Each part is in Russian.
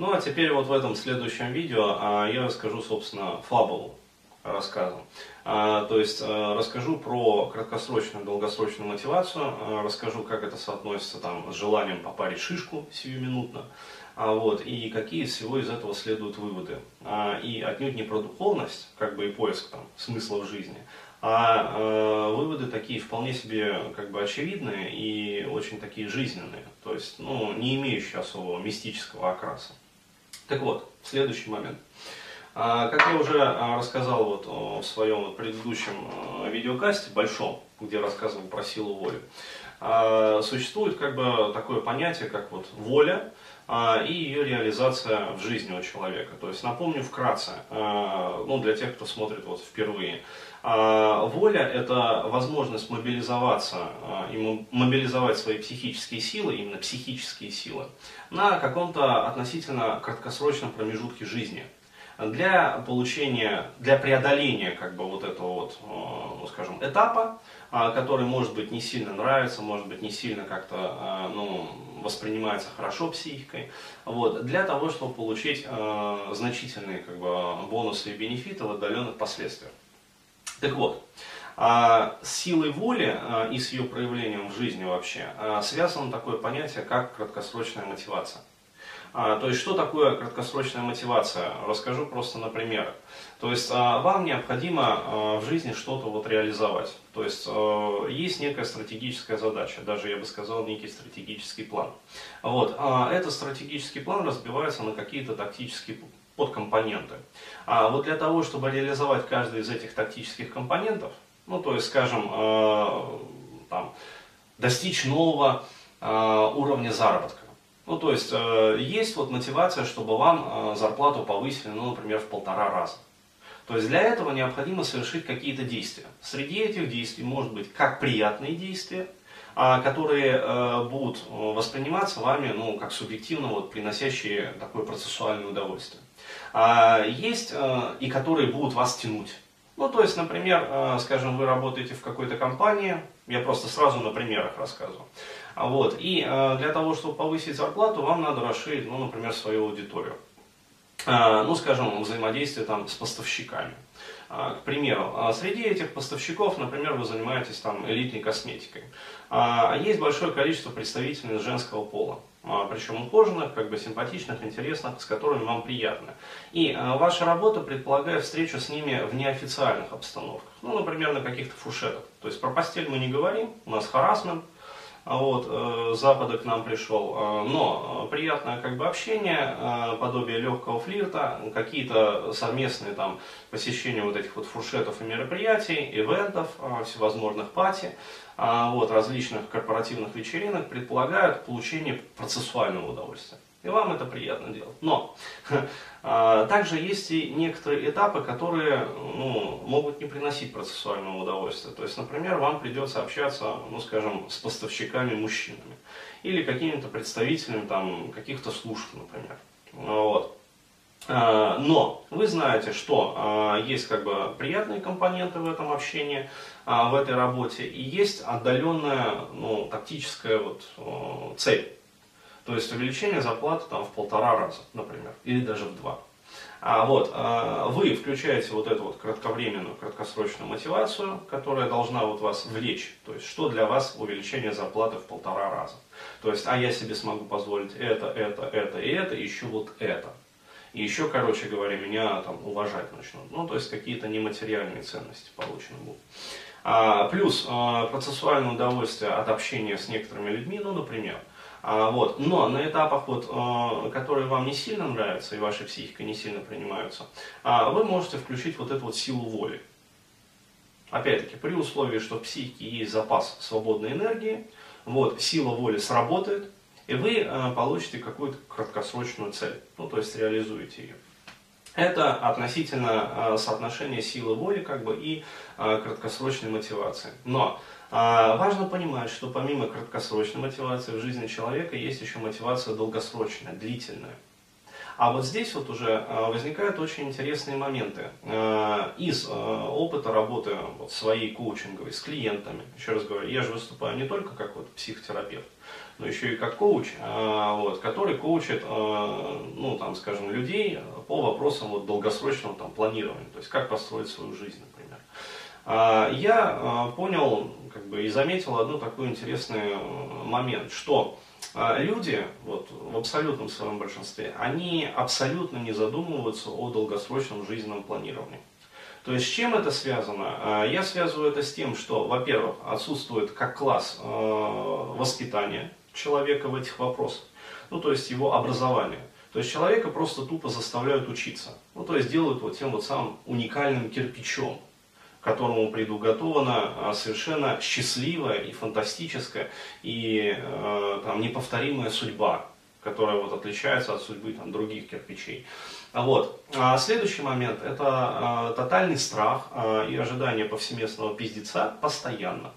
Ну а теперь вот в этом следующем видео а, я расскажу, собственно, фабулу рассказа. А, то есть а, расскажу про краткосрочную, долгосрочную мотивацию, расскажу, как это соотносится там, с желанием попарить шишку сиюминутно, вот, и какие всего из этого следуют выводы. И отнюдь не про духовность, как бы и поиск там, смысла в жизни, а э, выводы такие вполне себе как бы очевидные и очень такие жизненные, то есть ну, не имеющие особого мистического окраса. Так вот, следующий момент. А, как я уже а, рассказал вот в своем предыдущем э, видеокасте, большом, где рассказывал про силу воли, а, существует как бы такое понятие, как вот воля, а, и ее реализация в жизни у человека. То есть напомню вкратце, а, ну, для тех, кто смотрит вот впервые. А, воля – это возможность мобилизоваться и мобилизовать свои психические силы, именно психические силы, на каком-то относительно краткосрочном промежутке жизни для получения, для преодоления как бы вот этого вот, ну, скажем, этапа, который может быть не сильно нравится, может быть не сильно как-то, ну, воспринимается хорошо психикой, вот, для того, чтобы получить э, значительные как бы, бонусы и бенефиты в отдаленных последствиях. Так вот, а с силой воли а, и с ее проявлением в жизни вообще а, связано такое понятие, как краткосрочная мотивация. А, то есть, что такое краткосрочная мотивация? Расскажу просто на примерах. То есть, а, вам необходимо а, в жизни что-то вот реализовать. То есть, есть некая стратегическая задача, даже я бы сказал, некий стратегический план. Вот. Этот стратегический план разбивается на какие-то тактические подкомпоненты. А вот для того, чтобы реализовать каждый из этих тактических компонентов, ну, то есть, скажем, там, достичь нового уровня заработка, ну, то есть, э, есть вот мотивация, чтобы вам э, зарплату повысили, ну, например, в полтора раза. То есть, для этого необходимо совершить какие-то действия. Среди этих действий может быть как приятные действия, а, которые э, будут восприниматься вами, ну, как субъективно, вот, приносящие такое процессуальное удовольствие. А, есть и которые будут вас тянуть. Ну, то есть, например, скажем, вы работаете в какой-то компании, я просто сразу на примерах рассказываю. А вот. И э, для того, чтобы повысить зарплату, вам надо расширить, ну, например, свою аудиторию. Э, ну, скажем, взаимодействие там с поставщиками. Э, к примеру, среди этих поставщиков, например, вы занимаетесь там элитной косметикой. Есть большое количество представителей женского пола причем ухоженных, как бы симпатичных, интересных, с которыми вам приятно. И ваша работа предполагает встречу с ними в неофициальных обстановках, ну, например, на каких-то фуршетах. То есть про постель мы не говорим, у нас харасмент, вот, э, Запада к нам пришел. Э, но приятное как бы общение, э, подобие легкого флирта, какие-то совместные там посещения вот этих вот фуршетов и мероприятий, ивентов, всевозможных пати, вот, различных корпоративных вечеринок предполагают получение процессуального удовольствия. И вам это приятно делать. Но а, также есть и некоторые этапы, которые ну, могут не приносить процессуального удовольствия. То есть, например, вам придется общаться, ну, скажем, с поставщиками-мужчинами. Или какими-то представителями там, каких-то служб, например. Вот. А, но вы знаете, что а, есть как бы приятные компоненты в этом общении, в этой работе, и есть отдаленная ну, тактическая вот, цель. То есть увеличение зарплаты там в полтора раза, например, или даже в два. А вот, а, вы включаете вот эту вот кратковременную, краткосрочную мотивацию, которая должна вот вас влечь. То есть, что для вас увеличение зарплаты в полтора раза. То есть, а я себе смогу позволить это, это, это и это, еще вот это. И еще, короче говоря, меня там уважать начнут. Ну, то есть, какие-то нематериальные ценности получены будут. А, плюс а, процессуальное удовольствие от общения с некоторыми людьми, ну, например, а, вот. Но на этапах, вот, а, которые вам не сильно нравятся и вашей психикой не сильно принимаются, а, вы можете включить вот эту вот силу воли. Опять-таки, при условии, что в психике есть запас свободной энергии, вот, сила воли сработает, и вы а, получите какую-то краткосрочную цель, ну, то есть реализуете ее. Это относительно а, соотношения силы воли как бы, и а, краткосрочной мотивации. Но а, важно понимать, что помимо краткосрочной мотивации в жизни человека есть еще мотивация долгосрочная, длительная. А вот здесь вот уже а, возникают очень интересные моменты. А, из опыта работы вот своей коучинговой с клиентами, еще раз говорю, я же выступаю не только как вот психотерапевт, но еще и как коуч, вот, который коучит, ну, там, скажем, людей по вопросам вот, долгосрочного там, планирования, то есть как построить свою жизнь, например. Я понял как бы, и заметил одну такой интересный момент, что люди, вот, в абсолютном своем большинстве, они абсолютно не задумываются о долгосрочном жизненном планировании. То есть с чем это связано? А, я связываю это с тем, что, во-первых, отсутствует как класс э, воспитания человека в этих вопросах, ну то есть его образование. То есть человека просто тупо заставляют учиться. Ну то есть делают вот тем вот самым уникальным кирпичом, которому предуготована а, совершенно счастливая и фантастическая и э, там, неповторимая судьба, которая вот отличается от судьбы там, других кирпичей. Вот. А следующий момент – это а, тотальный страх а, и ожидание повсеместного пиздеца постоянно.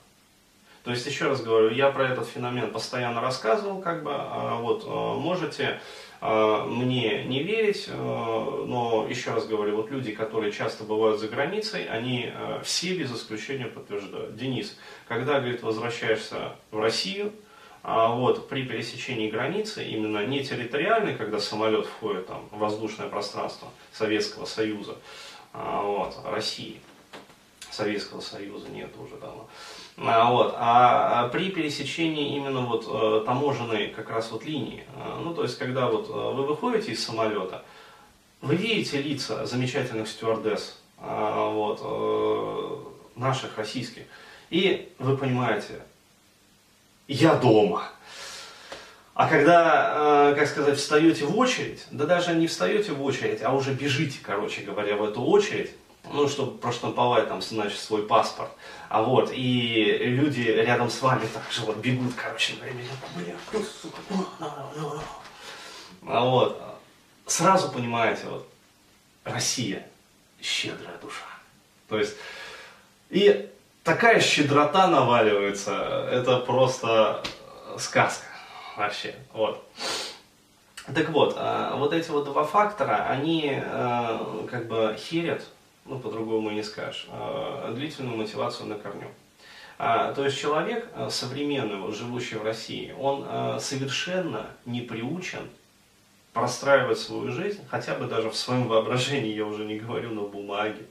То есть, еще раз говорю, я про этот феномен постоянно рассказывал, как бы, а, вот, а, можете а, мне не верить, но еще раз говорю, вот люди, которые часто бывают за границей, они все без исключения подтверждают. Денис, когда, говорит, возвращаешься в Россию, вот при пересечении границы, именно не территориальной, когда самолет входит там, в воздушное пространство Советского Союза, вот, России, Советского Союза нет уже давно, а, вот, а, а при пересечении именно вот э, таможенной как раз вот линии, а, ну то есть когда вот э, вы выходите из самолета, вы видите лица замечательных стюардесс, вот, э, наших российских, и вы понимаете, я дома. А когда, э, как сказать, встаете в очередь, да даже не встаете в очередь, а уже бежите, короче говоря, в эту очередь, ну, чтобы проштамповать там, значит, свой паспорт. А вот, и люди рядом с вами так же вот бегут, короче говоря, бля, ну, сука, ну, ну, А вот, сразу понимаете, вот, Россия, щедрая душа. То есть, и такая щедрота наваливается, это просто сказка вообще. Вот. Так вот, а, вот эти вот два фактора, они а, как бы херят, ну по-другому не скажешь, а, длительную мотивацию на корню. То есть человек современный, вот, живущий в России, он совершенно не приучен простраивать свою жизнь, хотя бы даже в своем воображении, я уже не говорю на бумаге,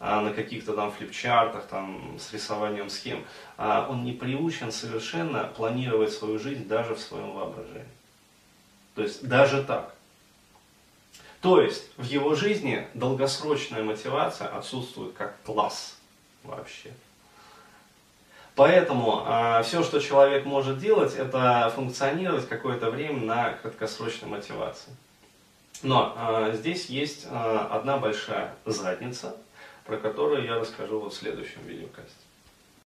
а, на каких-то там флипчартах, там, с рисованием схем, а он не приучен совершенно планировать свою жизнь даже в своем воображении. То есть даже так. То есть в его жизни долгосрочная мотивация отсутствует как класс вообще. Поэтому э, все, что человек может делать, это функционировать какое-то время на краткосрочной мотивации. Но э, здесь есть э, одна большая задница, про которую я расскажу вот в следующем видеокасте.